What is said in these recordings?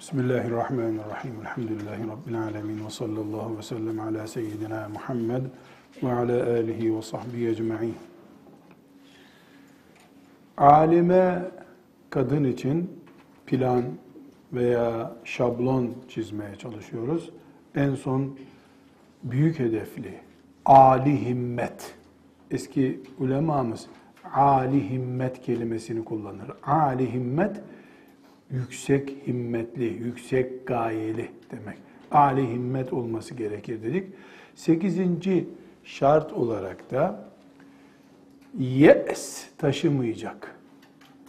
Bismillahirrahmanirrahim. Elhamdülillahi Rabbil alemin. Ve sallallahu ve sellem ala seyyidina Muhammed ve ala alihi ve sahbihi ecma'in. Alime kadın için plan veya şablon çizmeye çalışıyoruz. En son büyük hedefli, ali himmet. Eski ulemamız ali himmet kelimesini kullanır. Ali himmet yüksek himmetli, yüksek gayeli demek. Ali himmet olması gerekir dedik. Sekizinci şart olarak da yes taşımayacak.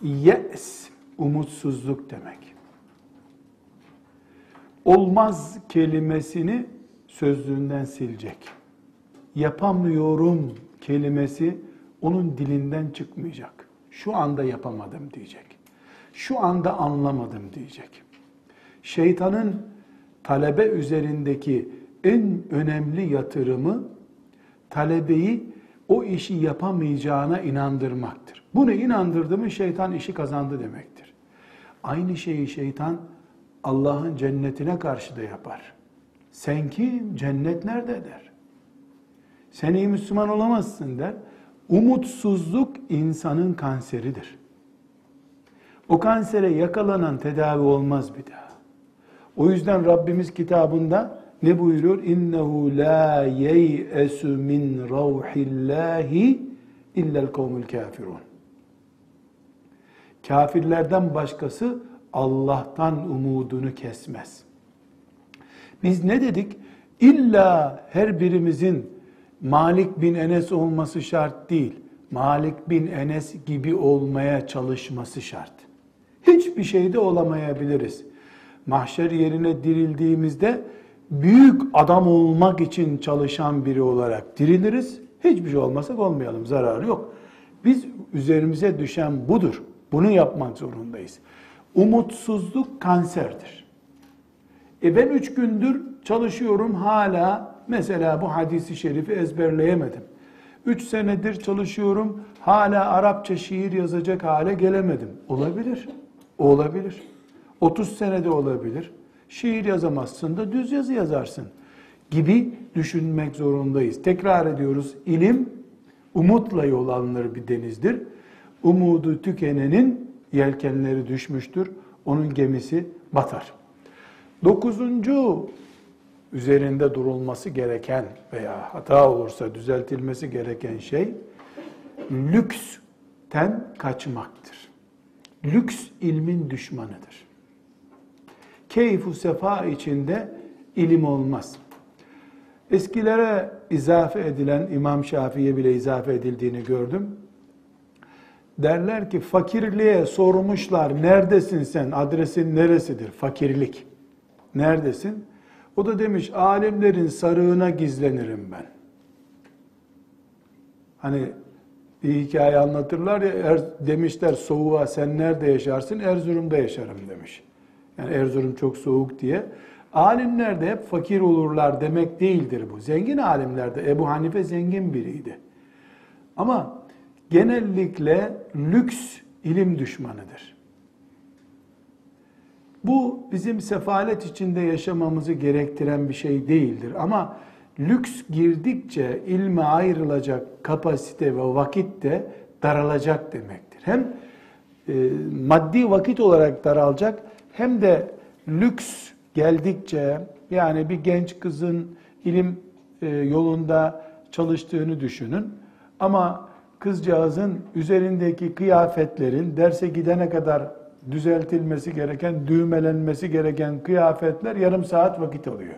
Yes umutsuzluk demek. Olmaz kelimesini sözlüğünden silecek. Yapamıyorum kelimesi onun dilinden çıkmayacak. Şu anda yapamadım diyecek şu anda anlamadım diyecek. Şeytanın talebe üzerindeki en önemli yatırımı talebeyi o işi yapamayacağına inandırmaktır. Bunu inandırdı mı şeytan işi kazandı demektir. Aynı şeyi şeytan Allah'ın cennetine karşı da yapar. Sen kim? Cennet nerede der. Sen iyi Müslüman olamazsın der. Umutsuzluk insanın kanseridir. O kansere yakalanan tedavi olmaz bir daha. O yüzden Rabbimiz kitabında ne buyuruyor? İnnehu la yeyesu min ravhillahi illel kavmul kafirun. Kafirlerden başkası Allah'tan umudunu kesmez. Biz ne dedik? İlla her birimizin Malik bin Enes olması şart değil. Malik bin Enes gibi olmaya çalışması şart hiçbir şeyde olamayabiliriz. Mahşer yerine dirildiğimizde büyük adam olmak için çalışan biri olarak diriliriz. Hiçbir şey olmasak olmayalım, zararı yok. Biz üzerimize düşen budur. Bunu yapmak zorundayız. Umutsuzluk kanserdir. E ben üç gündür çalışıyorum hala mesela bu hadisi şerifi ezberleyemedim. Üç senedir çalışıyorum hala Arapça şiir yazacak hale gelemedim. Olabilir. Olabilir. 30 senede olabilir. Şiir yazamazsın da düz yazı yazarsın gibi düşünmek zorundayız. Tekrar ediyoruz. İlim umutla yol alınır bir denizdir. Umudu tükenenin yelkenleri düşmüştür. Onun gemisi batar. Dokuzuncu üzerinde durulması gereken veya hata olursa düzeltilmesi gereken şey lüksten kaçmaktır. Lüks ilmin düşmanıdır. Keyfu sefa içinde ilim olmaz. Eskilere izafe edilen İmam Şafii'ye bile izafe edildiğini gördüm. Derler ki fakirliğe sormuşlar neredesin sen adresin neresidir fakirlik neredesin? O da demiş alimlerin sarığına gizlenirim ben. Hani bir hikaye anlatırlar ya er, demişler soğuğa sen nerede yaşarsın? Erzurum'da yaşarım demiş. Yani Erzurum çok soğuk diye. Alimler de hep fakir olurlar demek değildir bu. Zengin alimler de Ebu Hanife zengin biriydi. Ama genellikle lüks ilim düşmanıdır. Bu bizim sefalet içinde yaşamamızı gerektiren bir şey değildir. Ama lüks girdikçe ilme ayrılacak kapasite ve vakit de daralacak demektir. Hem e, maddi vakit olarak daralacak hem de lüks geldikçe yani bir genç kızın ilim e, yolunda çalıştığını düşünün. Ama kızcağızın üzerindeki kıyafetlerin derse gidene kadar düzeltilmesi gereken, düğmelenmesi gereken kıyafetler yarım saat vakit alıyor.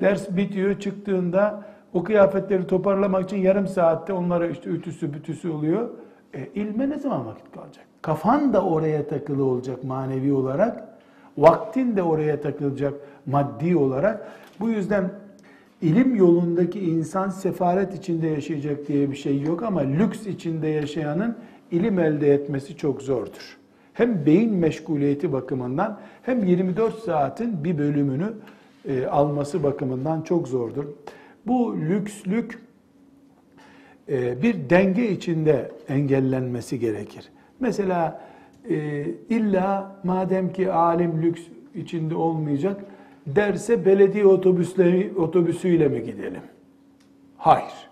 Ders bitiyor çıktığında o kıyafetleri toparlamak için yarım saatte onlara işte ütüsü bütüsü oluyor. E, ilme ne zaman vakit kalacak? Kafan da oraya takılı olacak manevi olarak. Vaktin de oraya takılacak maddi olarak. Bu yüzden ilim yolundaki insan sefaret içinde yaşayacak diye bir şey yok ama lüks içinde yaşayanın ilim elde etmesi çok zordur. Hem beyin meşguliyeti bakımından hem 24 saatin bir bölümünü e, alması bakımından çok zordur. Bu lükslük e, bir denge içinde engellenmesi gerekir. Mesela e, illa madem ki alim lüks içinde olmayacak. Derse belediye otobüsleri, otobüsüyle mi gidelim? Hayır.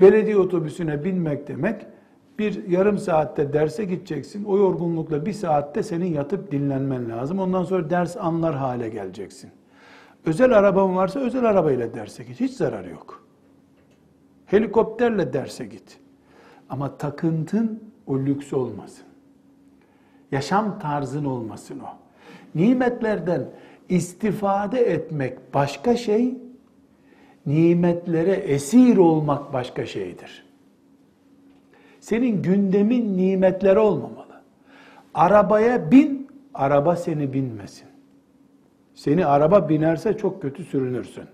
Belediye otobüsüne binmek demek bir yarım saatte derse gideceksin. O yorgunlukla bir saatte senin yatıp dinlenmen lazım. Ondan sonra ders anlar hale geleceksin. Özel araban varsa özel arabayla derse git. Hiç zarar yok. Helikopterle derse git. Ama takıntın o lüks olmasın. Yaşam tarzın olmasın o. Nimetlerden istifade etmek başka şey, nimetlere esir olmak başka şeydir. Senin gündemin nimetleri olmamalı. Arabaya bin, araba seni binmesin. Seni araba binerse çok kötü sürünürsün.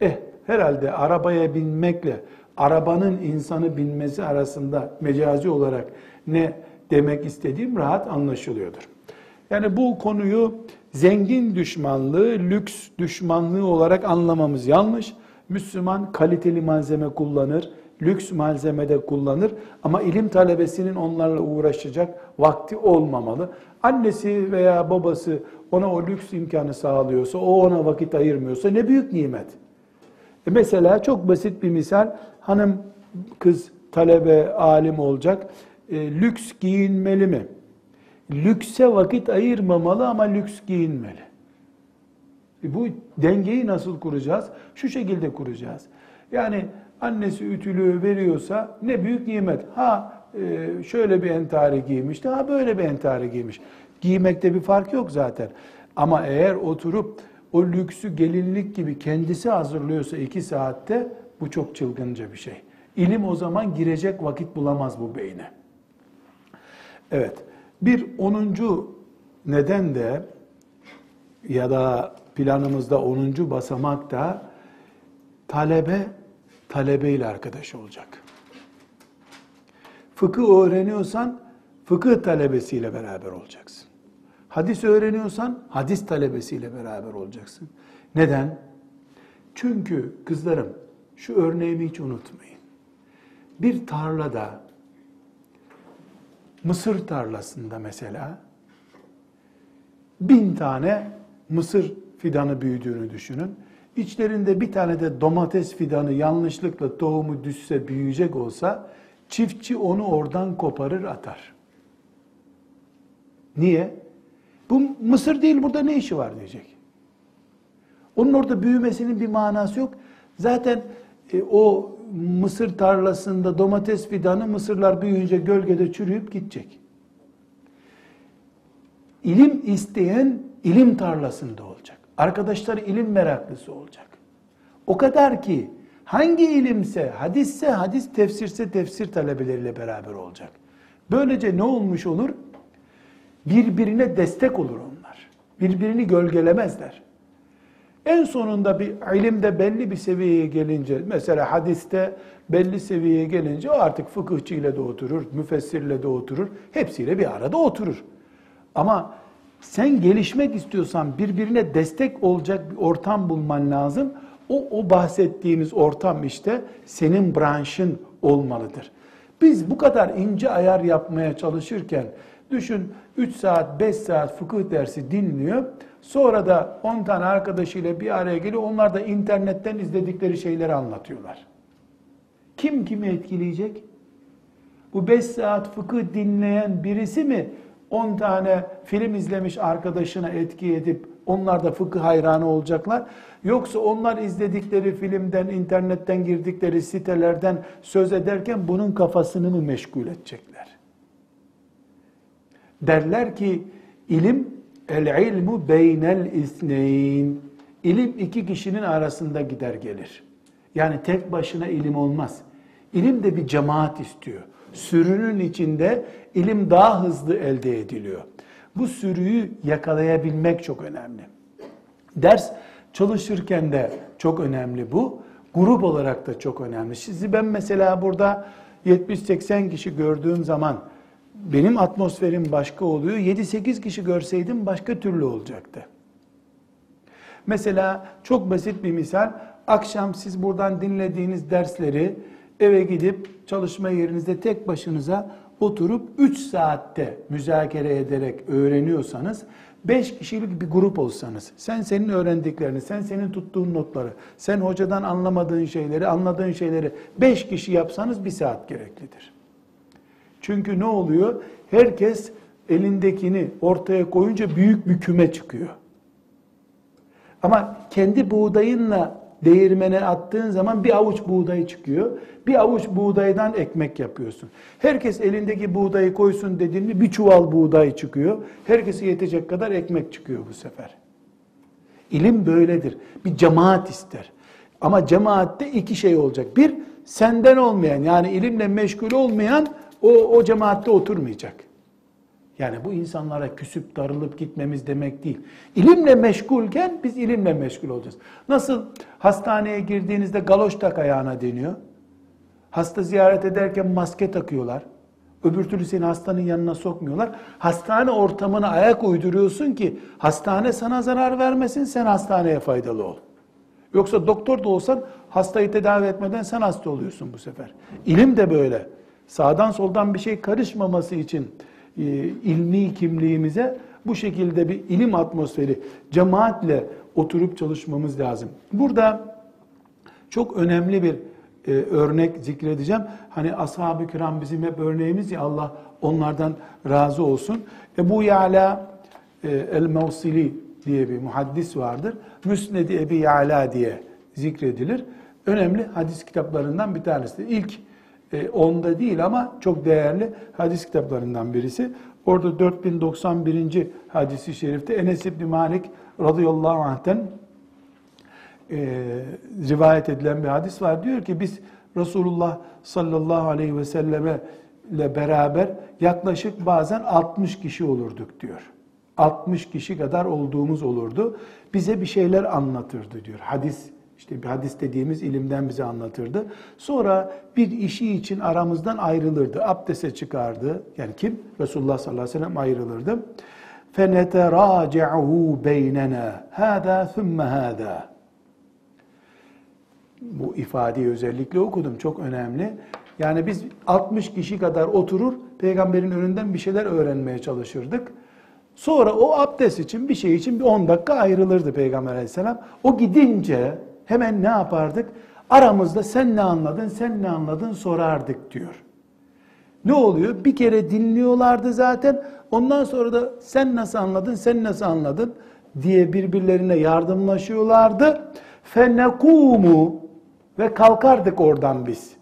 Eh herhalde arabaya binmekle arabanın insanı binmesi arasında mecazi olarak ne demek istediğim rahat anlaşılıyordur. Yani bu konuyu zengin düşmanlığı, lüks düşmanlığı olarak anlamamız yanlış. Müslüman kaliteli malzeme kullanır, lüks malzemede kullanır ama ilim talebesinin onlarla uğraşacak vakti olmamalı. Annesi veya babası ona o lüks imkanı sağlıyorsa, o ona vakit ayırmıyorsa ne büyük nimet. E mesela çok basit bir misal, hanım kız talebe, alim olacak, e, lüks giyinmeli mi? Lükse vakit ayırmamalı ama lüks giyinmeli. E bu dengeyi nasıl kuracağız? Şu şekilde kuracağız. Yani annesi ütülüğü veriyorsa ne büyük nimet. Ha e, şöyle bir entari giymiş, ha böyle bir entari giymiş. Giymekte bir fark yok zaten. Ama eğer oturup o lüksü gelinlik gibi kendisi hazırlıyorsa iki saatte bu çok çılgınca bir şey. İlim o zaman girecek vakit bulamaz bu beyne. Evet, bir onuncu neden de ya da planımızda onuncu basamak da talebe talebeyle arkadaş olacak. Fıkıh öğreniyorsan fıkıh talebesiyle beraber olacaksın. Hadis öğreniyorsan hadis talebesiyle beraber olacaksın. Neden? Çünkü kızlarım şu örneğimi hiç unutmayın. Bir tarlada mısır tarlasında mesela bin tane mısır fidanı büyüdüğünü düşünün. İçlerinde bir tane de domates fidanı yanlışlıkla tohumu düşse büyüyecek olsa çiftçi onu oradan koparır atar. Niye? Bu mısır değil burada ne işi var diyecek. Onun orada büyümesinin bir manası yok. Zaten e, o mısır tarlasında domates fidanı mısırlar büyüyünce gölgede çürüyüp gidecek. İlim isteyen ilim tarlasında olacak. Arkadaşlar ilim meraklısı olacak. O kadar ki hangi ilimse, hadisse hadis, tefsirse tefsir talebeleriyle beraber olacak. Böylece ne olmuş olur? Birbirine destek olur onlar. Birbirini gölgelemezler. En sonunda bir ilimde belli bir seviyeye gelince, mesela hadiste belli seviyeye gelince o artık fıkıhçı ile de oturur, müfessirle de oturur, hepsiyle bir arada oturur. Ama sen gelişmek istiyorsan birbirine destek olacak bir ortam bulman lazım. O, o bahsettiğimiz ortam işte senin branşın olmalıdır. Biz bu kadar ince ayar yapmaya çalışırken düşün 3 saat 5 saat fıkıh dersi dinliyor. Sonra da 10 tane arkadaşıyla bir araya geliyor. Onlar da internetten izledikleri şeyleri anlatıyorlar. Kim kimi etkileyecek? Bu 5 saat fıkıh dinleyen birisi mi 10 tane film izlemiş arkadaşına etki edip onlar da fıkıh hayranı olacaklar? Yoksa onlar izledikleri filmden, internetten girdikleri sitelerden söz ederken bunun kafasını mı meşgul edecekler? Derler ki ilim el ilmu beynel isneyn. İlim iki kişinin arasında gider gelir. Yani tek başına ilim olmaz. İlim de bir cemaat istiyor. Sürünün içinde ilim daha hızlı elde ediliyor. Bu sürüyü yakalayabilmek çok önemli. Ders çalışırken de çok önemli bu. Grup olarak da çok önemli. Sizi ben mesela burada 70-80 kişi gördüğüm zaman benim atmosferim başka oluyor. 7-8 kişi görseydim başka türlü olacaktı. Mesela çok basit bir misal. Akşam siz buradan dinlediğiniz dersleri eve gidip çalışma yerinizde tek başınıza oturup 3 saatte müzakere ederek öğreniyorsanız 5 kişilik bir grup olsanız, sen senin öğrendiklerini, sen senin tuttuğun notları, sen hocadan anlamadığın şeyleri, anladığın şeyleri 5 kişi yapsanız bir saat gereklidir. Çünkü ne oluyor? Herkes elindekini ortaya koyunca büyük bir küme çıkıyor. Ama kendi buğdayınla değirmene attığın zaman bir avuç buğday çıkıyor. Bir avuç buğdaydan ekmek yapıyorsun. Herkes elindeki buğdayı koysun dediğinde bir çuval buğday çıkıyor. Herkese yetecek kadar ekmek çıkıyor bu sefer. İlim böyledir. Bir cemaat ister. Ama cemaatte iki şey olacak. Bir, senden olmayan yani ilimle meşgul olmayan o, o cemaatte oturmayacak. Yani bu insanlara küsüp darılıp gitmemiz demek değil. İlimle meşgulken biz ilimle meşgul olacağız. Nasıl hastaneye girdiğinizde galoş tak ayağına deniyor. Hasta ziyaret ederken maske takıyorlar. Öbür türlü seni hastanın yanına sokmuyorlar. Hastane ortamına ayak uyduruyorsun ki hastane sana zarar vermesin, sen hastaneye faydalı ol. Yoksa doktor da olsan hastayı tedavi etmeden sen hasta oluyorsun bu sefer. İlim de böyle. Sağdan soldan bir şey karışmaması için e, ilmi kimliğimize bu şekilde bir ilim atmosferi cemaatle oturup çalışmamız lazım. Burada çok önemli bir e, örnek zikredeceğim. Hani ashab-ı kiram bizim hep örneğimiz ya Allah onlardan razı olsun. Ebu Ya'la e, el-Mevsili diye bir muhaddis vardır. Müsned-i Ebi Ya'la diye zikredilir. Önemli hadis kitaplarından bir tanesi. İlk e, onda değil ama çok değerli hadis kitaplarından birisi. Orada 4091. hadisi şerifte Enes İbni Malik radıyallahu anh'ten e, rivayet edilen bir hadis var. Diyor ki biz Resulullah sallallahu aleyhi ve selleme ile beraber yaklaşık bazen 60 kişi olurduk diyor. 60 kişi kadar olduğumuz olurdu. Bize bir şeyler anlatırdı diyor. Hadis işte bir hadis dediğimiz ilimden bize anlatırdı. Sonra bir işi için aramızdan ayrılırdı. Abdese çıkardı. Yani kim? Resulullah sallallahu aleyhi ve sellem ayrılırdı. فَنَتَرَاجَعُهُ بَيْنَنَا هَذَا ثُمَّ هَذَا Bu ifadeyi özellikle okudum. Çok önemli. Yani biz 60 kişi kadar oturur, peygamberin önünden bir şeyler öğrenmeye çalışırdık. Sonra o abdest için bir şey için bir 10 dakika ayrılırdı Peygamber aleyhisselam. O gidince hemen ne yapardık? Aramızda sen ne anladın, sen ne anladın sorardık diyor. Ne oluyor? Bir kere dinliyorlardı zaten. Ondan sonra da sen nasıl anladın, sen nasıl anladın diye birbirlerine yardımlaşıyorlardı. Fenekumu ve kalkardık oradan biz.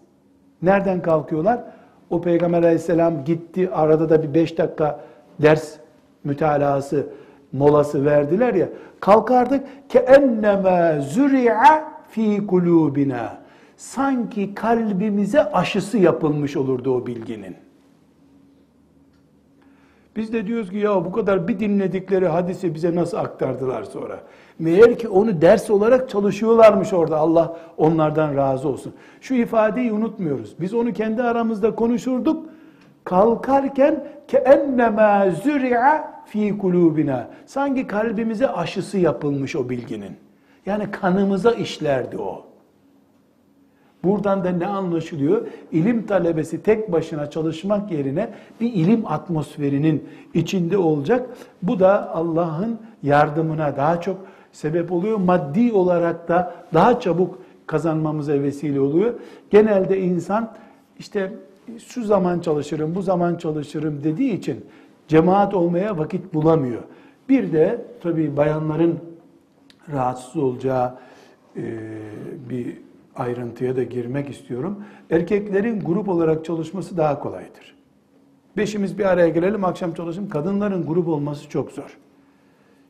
Nereden kalkıyorlar? O Peygamber aleyhisselam gitti arada da bir beş dakika ders mütalası molası verdiler ya. Kalkardık ke enneme zuri'a fi kulubina. Sanki kalbimize aşısı yapılmış olurdu o bilginin. Biz de diyoruz ki ya bu kadar bir dinledikleri hadisi bize nasıl aktardılar sonra. Meğer ki onu ders olarak çalışıyorlarmış orada. Allah onlardan razı olsun. Şu ifadeyi unutmuyoruz. Biz onu kendi aramızda konuşurduk. Kalkarken ke ennema zuri'a fi kulubina. Sanki kalbimize aşısı yapılmış o bilginin. Yani kanımıza işlerdi o. Buradan da ne anlaşılıyor? İlim talebesi tek başına çalışmak yerine bir ilim atmosferinin içinde olacak. Bu da Allah'ın yardımına daha çok sebep oluyor. Maddi olarak da daha çabuk kazanmamıza vesile oluyor. Genelde insan işte şu zaman çalışırım, bu zaman çalışırım dediği için cemaat olmaya vakit bulamıyor. Bir de tabii bayanların rahatsız olacağı e, bir ayrıntıya da girmek istiyorum. Erkeklerin grup olarak çalışması daha kolaydır. Beşimiz bir araya gelelim, akşam çalışalım. Kadınların grup olması çok zor.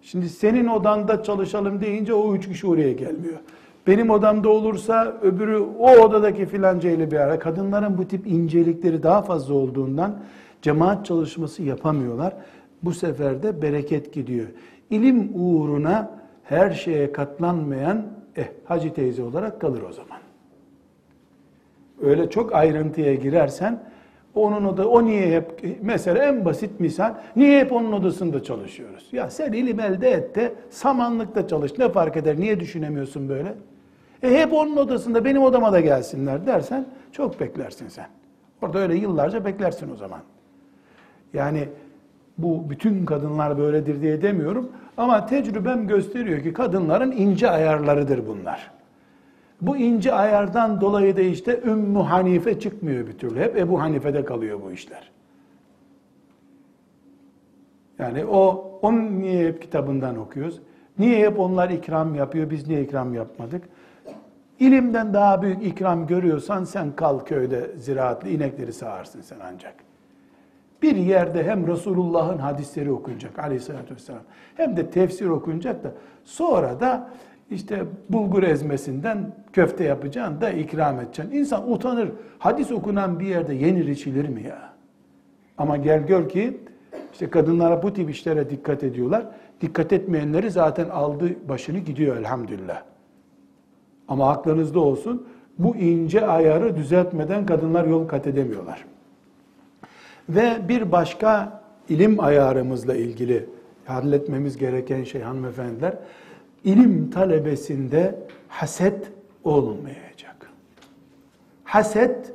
Şimdi senin odanda çalışalım deyince o üç kişi oraya gelmiyor. Benim odamda olursa öbürü o odadaki filanca ile bir ara. Kadınların bu tip incelikleri daha fazla olduğundan cemaat çalışması yapamıyorlar. Bu sefer de bereket gidiyor. İlim uğruna her şeye katlanmayan eh hacı teyze olarak kalır o zaman. Öyle çok ayrıntıya girersen onun oda o niye hep mesela en basit misal niye hep onun odasında çalışıyoruz? Ya sen ilim elde et de samanlıkta çalış ne fark eder niye düşünemiyorsun böyle? E hep onun odasında benim odama da gelsinler dersen çok beklersin sen. Orada öyle yıllarca beklersin o zaman. Yani bu bütün kadınlar böyledir diye demiyorum ama tecrübem gösteriyor ki kadınların ince ayarlarıdır bunlar. Bu ince ayardan dolayı da işte Ümmü Hanife çıkmıyor bir türlü. Hep Ebu Hanife'de kalıyor bu işler. Yani o, onun niye hep kitabından okuyoruz? Niye hep onlar ikram yapıyor, biz niye ikram yapmadık? İlimden daha büyük ikram görüyorsan sen kal köyde ziraatlı inekleri sağarsın sen ancak. Bir yerde hem Resulullah'ın hadisleri okunacak aleyhissalatü vesselam hem de tefsir okunacak da sonra da işte bulgur ezmesinden köfte yapacaksın da ikram edeceksin. İnsan utanır. Hadis okunan bir yerde yenir içilir mi ya? Ama gel gör ki işte kadınlara bu tip işlere dikkat ediyorlar. Dikkat etmeyenleri zaten aldı başını gidiyor elhamdülillah. Ama aklınızda olsun bu ince ayarı düzeltmeden kadınlar yol kat edemiyorlar. Ve bir başka ilim ayarımızla ilgili halletmemiz gereken şey hanımefendiler, ilim talebesinde haset olmayacak. Haset,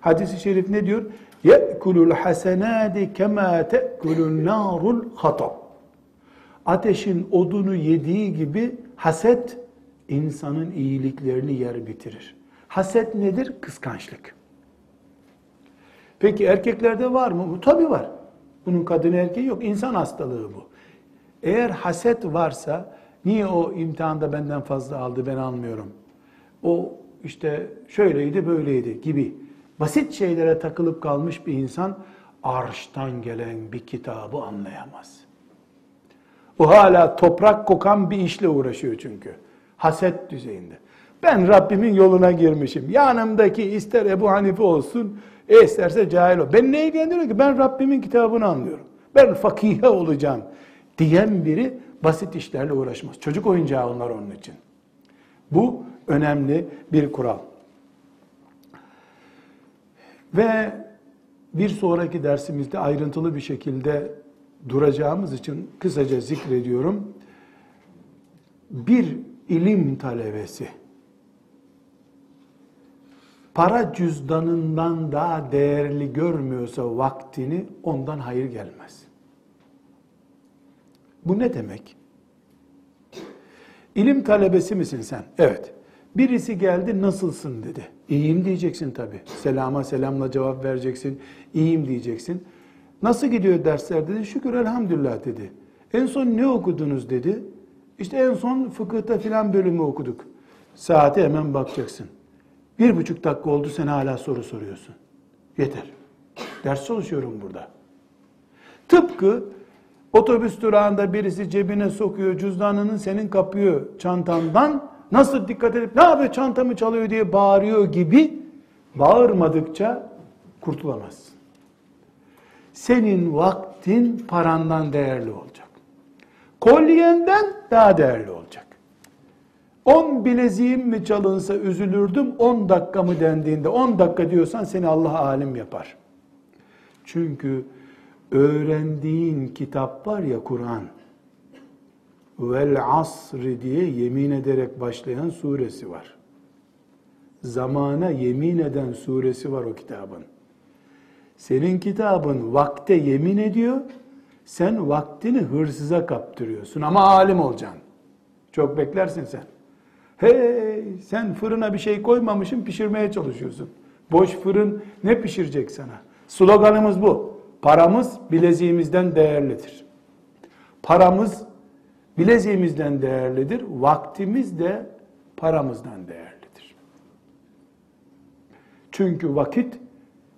hadisi şerif ne diyor? ye'kulul hasenâdi kemâ te'kulun nârul hatab. Ateşin odunu yediği gibi haset insanın iyiliklerini yer bitirir. Haset nedir? Kıskançlık. Peki erkeklerde var mı? Bu tabii var. Bunun kadın erkeği yok. İnsan hastalığı bu. Eğer haset varsa niye o imtihanda benden fazla aldı ben almıyorum. O işte şöyleydi böyleydi gibi basit şeylere takılıp kalmış bir insan arştan gelen bir kitabı anlayamaz. O hala toprak kokan bir işle uğraşıyor çünkü. Haset düzeyinde. Ben Rabbimin yoluna girmişim. Yanımdaki ister Ebu Hanife olsun, e isterse cahil ol. Ben ne ilgilendiriyor ki? Ben Rabbimin kitabını anlıyorum. Ben fakihe olacağım diyen biri basit işlerle uğraşmaz. Çocuk oyuncağı onlar onun için. Bu önemli bir kural. Ve bir sonraki dersimizde ayrıntılı bir şekilde duracağımız için kısaca zikrediyorum. Bir ilim talebesi para cüzdanından daha değerli görmüyorsa vaktini ondan hayır gelmez. Bu ne demek? İlim talebesi misin sen? Evet. Birisi geldi nasılsın dedi. İyiyim diyeceksin tabi. Selama selamla cevap vereceksin. İyiyim diyeceksin. Nasıl gidiyor dersler dedi. Şükür elhamdülillah dedi. En son ne okudunuz dedi. İşte en son fıkıhta filan bölümü okuduk. Saate hemen bakacaksın. Bir buçuk dakika oldu sen hala soru soruyorsun. Yeter. Ders çalışıyorum burada. Tıpkı otobüs durağında birisi cebine sokuyor cüzdanını senin kapıyor çantandan nasıl dikkat edip ne yapıyor çantamı çalıyor diye bağırıyor gibi bağırmadıkça kurtulamazsın. Senin vaktin parandan değerli olacak. Kolyenden daha değerli olacak. 10 bileziğim mi çalınsa üzülürdüm 10 dakika mı dendiğinde 10 dakika diyorsan seni Allah alim yapar. Çünkü öğrendiğin kitap var ya Kur'an vel asri diye yemin ederek başlayan suresi var. Zamana yemin eden suresi var o kitabın. Senin kitabın vakte yemin ediyor. Sen vaktini hırsıza kaptırıyorsun ama alim olacaksın. Çok beklersin sen. Hey sen fırına bir şey koymamışsın pişirmeye çalışıyorsun. Boş fırın ne pişirecek sana? Sloganımız bu. Paramız bileziğimizden değerlidir. Paramız bileziğimizden değerlidir. Vaktimiz de paramızdan değerlidir. Çünkü vakit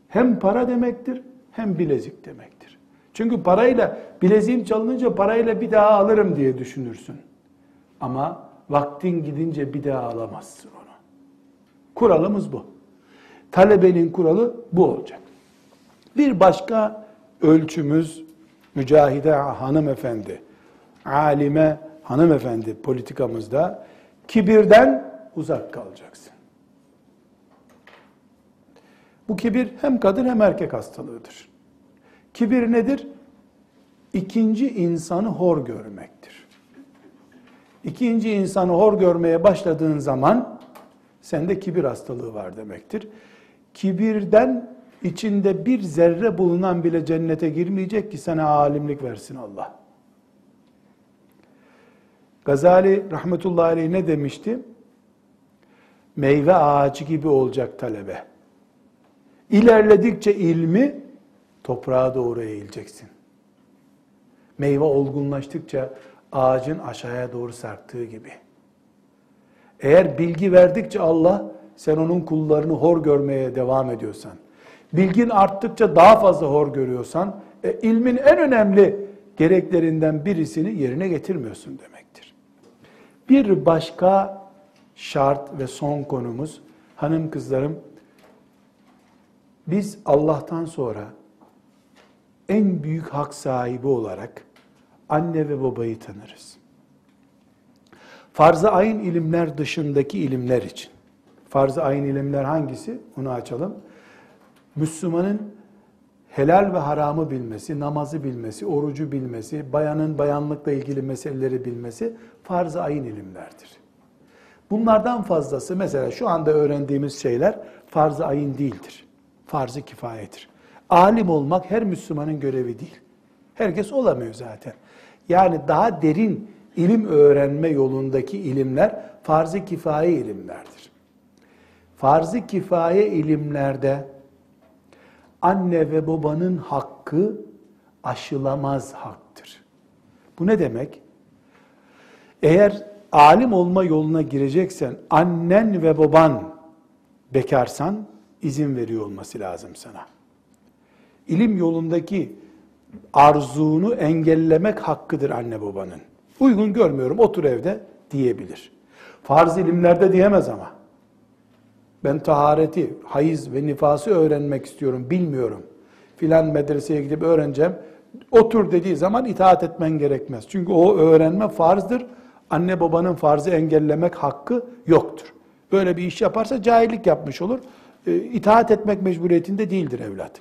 hem para demektir hem bilezik demektir. Çünkü parayla bileziğim çalınınca parayla bir daha alırım diye düşünürsün. Ama vaktin gidince bir daha alamazsın onu. Kuralımız bu. Talebenin kuralı bu olacak. Bir başka ölçümüz mücahide hanımefendi, alime hanımefendi politikamızda kibirden uzak kalacaksın. Bu kibir hem kadın hem erkek hastalığıdır. Kibir nedir? İkinci insanı hor görmektir. İkinci insanı hor görmeye başladığın zaman sende kibir hastalığı var demektir. Kibirden içinde bir zerre bulunan bile cennete girmeyecek ki sana alimlik versin Allah. Gazali rahmetullahi aleyh ne demişti? Meyve ağacı gibi olacak talebe. İlerledikçe ilmi toprağa doğru eğileceksin. Meyve olgunlaştıkça ağacın aşağıya doğru sarktığı gibi. Eğer bilgi verdikçe Allah sen onun kullarını hor görmeye devam ediyorsan, bilgin arttıkça daha fazla hor görüyorsan, e, ilmin en önemli gereklerinden birisini yerine getirmiyorsun demektir. Bir başka şart ve son konumuz, hanım kızlarım, biz Allah'tan sonra en büyük hak sahibi olarak anne ve babayı tanırız. Farz-ı ayın ilimler dışındaki ilimler için. Farz-ı ayın ilimler hangisi? Onu açalım. Müslümanın helal ve haramı bilmesi, namazı bilmesi, orucu bilmesi, bayanın bayanlıkla ilgili meseleleri bilmesi farz-ı ayın ilimlerdir. Bunlardan fazlası mesela şu anda öğrendiğimiz şeyler farz-ı ayın değildir. Farz-ı kifayedir. Alim olmak her Müslümanın görevi değil. Herkes olamıyor zaten. Yani daha derin ilim öğrenme yolundaki ilimler farz-ı kifaye ilimlerdir. Farz-ı kifaye ilimlerde anne ve babanın hakkı aşılamaz haktır. Bu ne demek? Eğer alim olma yoluna gireceksen, annen ve baban bekarsan izin veriyor olması lazım sana. İlim yolundaki arzunu engellemek hakkıdır anne babanın. Uygun görmüyorum otur evde diyebilir. Farz ilimlerde diyemez ama. Ben tahareti, hayız ve nifası öğrenmek istiyorum, bilmiyorum. Filan medreseye gidip öğreneceğim. Otur dediği zaman itaat etmen gerekmez. Çünkü o öğrenme farzdır. Anne babanın farzı engellemek hakkı yoktur. Böyle bir iş yaparsa cahillik yapmış olur. E, itaat etmek mecburiyetinde değildir evlat.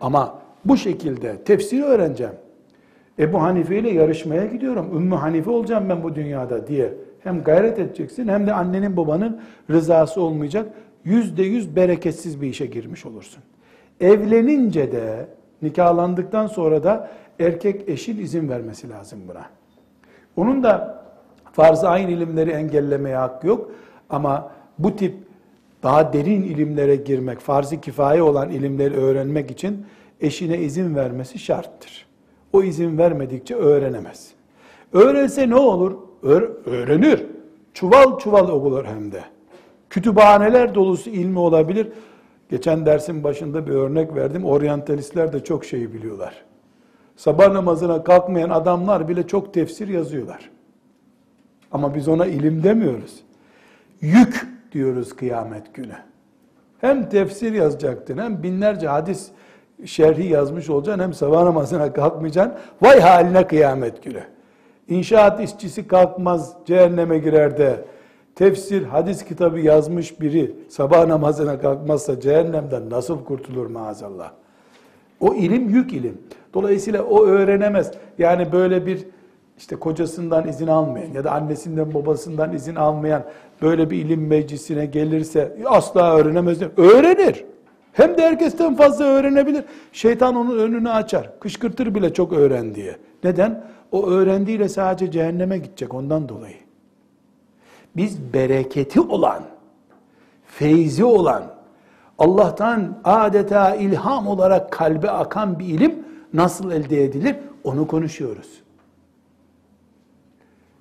Ama bu şekilde tefsiri öğreneceğim. Ebu Hanife ile yarışmaya gidiyorum. Ümmü Hanife olacağım ben bu dünyada diye. Hem gayret edeceksin hem de annenin babanın rızası olmayacak. Yüzde yüz bereketsiz bir işe girmiş olursun. Evlenince de nikahlandıktan sonra da erkek eşin izin vermesi lazım buna. Onun da farz-ı ayn ilimleri engellemeye hakkı yok. Ama bu tip daha derin ilimlere girmek, farz-ı kifaye olan ilimleri öğrenmek için eşine izin vermesi şarttır. O izin vermedikçe öğrenemez. Öğrense ne olur? öğrenir. Çuval çuval okulur hem de. Kütüphaneler dolusu ilmi olabilir. Geçen dersin başında bir örnek verdim. Oryantalistler de çok şeyi biliyorlar. Sabah namazına kalkmayan adamlar bile çok tefsir yazıyorlar. Ama biz ona ilim demiyoruz. Yük diyoruz kıyamet günü. Hem tefsir yazacaktın hem binlerce hadis şerhi yazmış olacaksın hem sabah namazına kalkmayacaksın. Vay haline kıyamet günü. İnşaat işçisi kalkmaz cehenneme girer de tefsir, hadis kitabı yazmış biri sabah namazına kalkmazsa cehennemden nasıl kurtulur maazallah? O ilim yük ilim. Dolayısıyla o öğrenemez. Yani böyle bir işte kocasından izin almayan ya da annesinden babasından izin almayan böyle bir ilim meclisine gelirse asla öğrenemez. Öğrenir. Hem de herkesten fazla öğrenebilir. Şeytan onun önünü açar. Kışkırtır bile çok öğren diye. Neden? O öğrendiğiyle sadece cehenneme gidecek ondan dolayı. Biz bereketi olan, feyzi olan, Allah'tan adeta ilham olarak kalbe akan bir ilim nasıl elde edilir? Onu konuşuyoruz.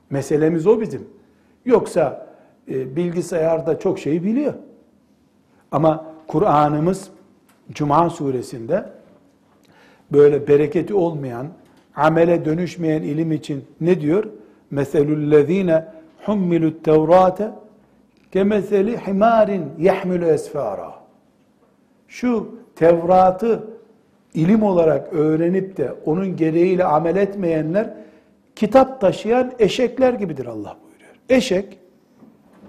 Meselemiz o bizim. Yoksa e, bilgisayarda çok şey biliyor. Ama Kur'an'ımız Cuma suresinde böyle bereketi olmayan, amele dönüşmeyen ilim için ne diyor? Meselüllezine hummilut tevrate kemeseli himarin yahmilu esfara. Şu Tevrat'ı ilim olarak öğrenip de onun gereğiyle amel etmeyenler kitap taşıyan eşekler gibidir Allah buyuruyor. Eşek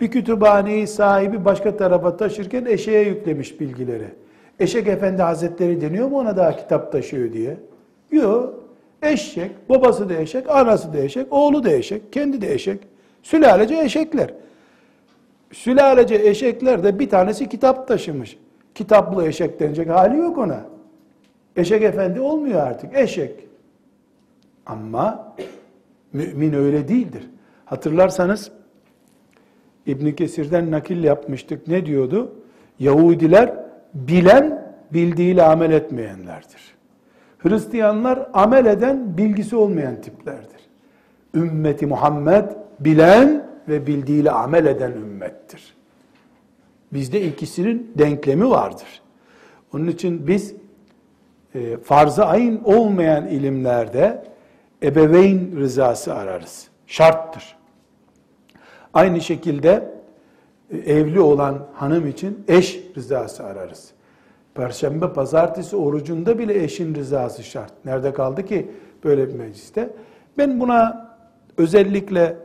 bir kütüphaneyi sahibi başka tarafa taşırken eşeğe yüklemiş bilgileri. Eşek Efendi Hazretleri deniyor mu ona daha kitap taşıyor diye? Yok. Eşek, babası da eşek, anası da eşek, oğlu da eşek, kendi de eşek. Sülalece eşekler. Sülalece eşekler de bir tanesi kitap taşımış. Kitaplı eşek denecek hali yok ona. Eşek efendi olmuyor artık. Eşek. Ama mümin öyle değildir. Hatırlarsanız İbn Kesir'den nakil yapmıştık. Ne diyordu? Yahudiler bilen bildiğiyle amel etmeyenlerdir. Hristiyanlar amel eden bilgisi olmayan tiplerdir. Ümmeti Muhammed bilen ve bildiğiyle amel eden ümmettir. Bizde ikisinin denklemi vardır. Onun için biz e, farz-ı ayın olmayan ilimlerde ebeveyn rızası ararız. Şarttır. Aynı şekilde e, evli olan hanım için eş rızası ararız. Perşembe, pazartesi orucunda bile eşin rızası şart. Nerede kaldı ki böyle bir mecliste? Ben buna özellikle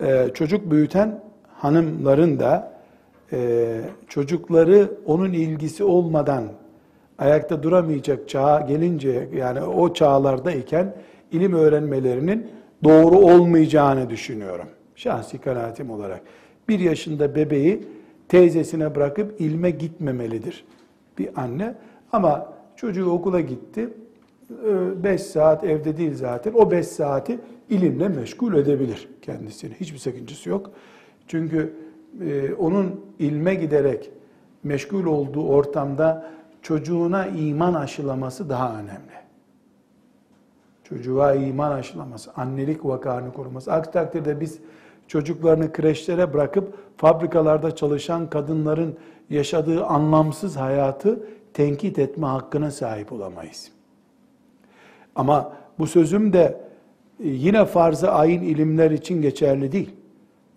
e, çocuk büyüten hanımların da e, çocukları onun ilgisi olmadan ayakta duramayacak çağa gelince yani o çağlardayken ilim öğrenmelerinin doğru olmayacağını düşünüyorum. Şahsi kanaatim olarak. Bir yaşında bebeği teyzesine bırakıp ilme gitmemelidir bir anne. Ama çocuğu okula gitti. 5 saat evde değil zaten. O 5 saati ilimle meşgul edebilir kendisini. Hiçbir sakıncası yok. Çünkü e, onun ilme giderek meşgul olduğu ortamda çocuğuna iman aşılaması daha önemli. Çocuğa iman aşılaması, annelik vakarını koruması. Aksi takdirde biz çocuklarını kreşlere bırakıp fabrikalarda çalışan kadınların yaşadığı anlamsız hayatı tenkit etme hakkına sahip olamayız. Ama bu sözüm de yine farz-ı ayın ilimler için geçerli değil.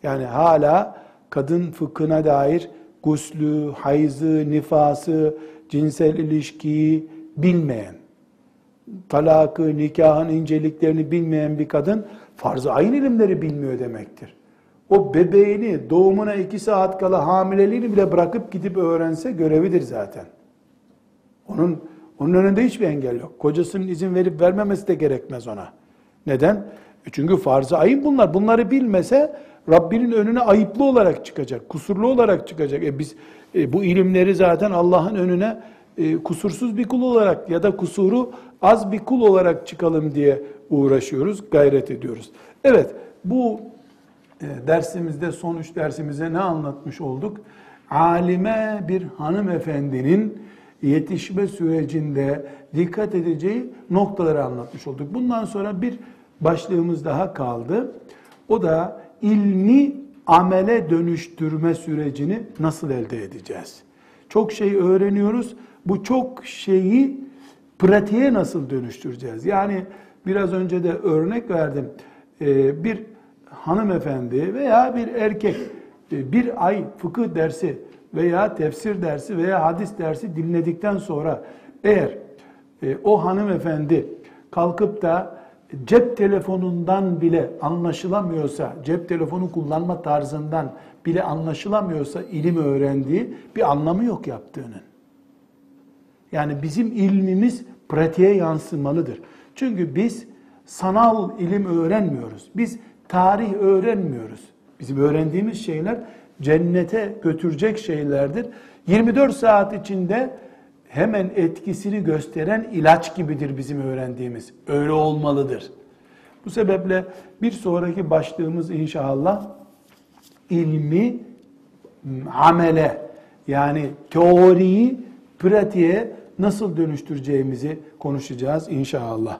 Yani hala kadın fıkhına dair guslü, hayzı, nifası, cinsel ilişkiyi bilmeyen, talakı, nikahın inceliklerini bilmeyen bir kadın farz-ı ayın ilimleri bilmiyor demektir. O bebeğini doğumuna iki saat kala hamileliğini bile bırakıp gidip öğrense görevidir zaten. Onun onun önünde hiçbir engel yok. Kocasının izin verip vermemesi de gerekmez ona. Neden? E çünkü farz-ı ayın bunlar. Bunları bilmese Rabbinin önüne ayıplı olarak çıkacak, kusurlu olarak çıkacak. E biz e, bu ilimleri zaten Allah'ın önüne e, kusursuz bir kul olarak ya da kusuru az bir kul olarak çıkalım diye uğraşıyoruz, gayret ediyoruz. Evet, bu e, dersimizde, son üç dersimize ne anlatmış olduk? Alime bir hanımefendinin yetişme sürecinde dikkat edeceği noktaları anlatmış olduk. Bundan sonra bir başlığımız daha kaldı. O da ilmi amele dönüştürme sürecini nasıl elde edeceğiz? Çok şey öğreniyoruz. Bu çok şeyi pratiğe nasıl dönüştüreceğiz? Yani biraz önce de örnek verdim. Ee, bir hanımefendi veya bir erkek e, bir ay fıkıh dersi veya tefsir dersi veya hadis dersi dinledikten sonra eğer e, o hanımefendi kalkıp da cep telefonundan bile anlaşılamıyorsa, cep telefonu kullanma tarzından bile anlaşılamıyorsa ilim öğrendiği bir anlamı yok yaptığının. Yani bizim ilmimiz pratiğe yansımalıdır. Çünkü biz sanal ilim öğrenmiyoruz. Biz tarih öğrenmiyoruz. Bizim öğrendiğimiz şeyler cennete götürecek şeylerdir. 24 saat içinde hemen etkisini gösteren ilaç gibidir bizim öğrendiğimiz. Öyle olmalıdır. Bu sebeple bir sonraki başlığımız inşallah ilmi amele yani teoriyi pratiğe nasıl dönüştüreceğimizi konuşacağız inşallah.